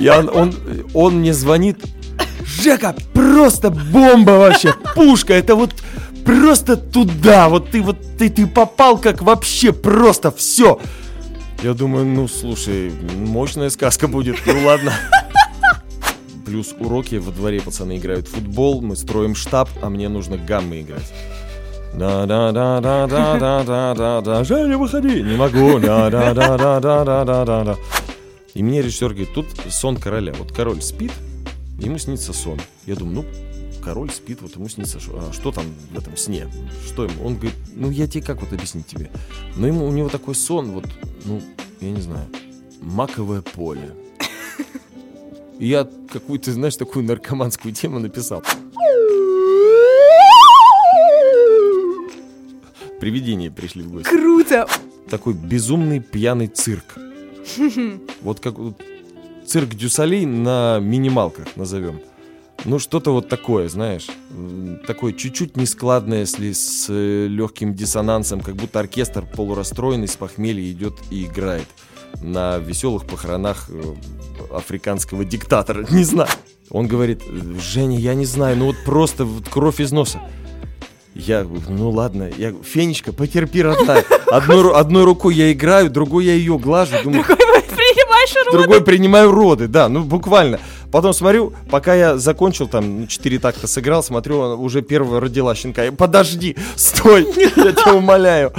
Он, он, он мне звонит, Жека, просто бомба вообще, пушка, это вот просто туда, вот ты вот ты, ты попал как вообще просто все. Я думаю, ну слушай, мощная сказка будет, ну ладно. Плюс уроки во дворе пацаны играют в футбол, мы строим штаб, а мне нужно гаммы играть. Да, да, да, да, да, да, да, да, да, Женя, выходи, не могу, да, да, да, да, да, да, да, да, да. И мне режиссер говорит, тут сон короля. Вот король спит, ему снится сон. Я думаю, ну, король спит, вот ему снится, а что там в этом сне? Что ему? Он говорит, ну, я тебе как вот объяснить тебе? Ну, ему, у него такой сон, вот, ну, я не знаю, маковое поле. И я какую-то, знаешь, такую наркоманскую тему написал. Привидения пришли в гости. Круто! Такой безумный пьяный цирк. Вот как цирк Дюсалей на минималках назовем. Ну, что-то вот такое, знаешь. Такое чуть-чуть нескладное, если с э, легким диссонансом, как будто оркестр полурастроенный с похмелья идет и играет на веселых похоронах э, африканского диктатора. Не знаю. Он говорит, Женя, я не знаю, ну вот просто вот кровь из носа. Я, ну ладно, я, Фенечка, потерпи, родная. Одной, одной рукой я играю, другой я ее глажу. Думаю, Другой принимаю роды, да, ну буквально. Потом смотрю, пока я закончил, там, ну, четыре такта сыграл, смотрю, уже первая родила щенка. Подожди, стой, я тебя умоляю.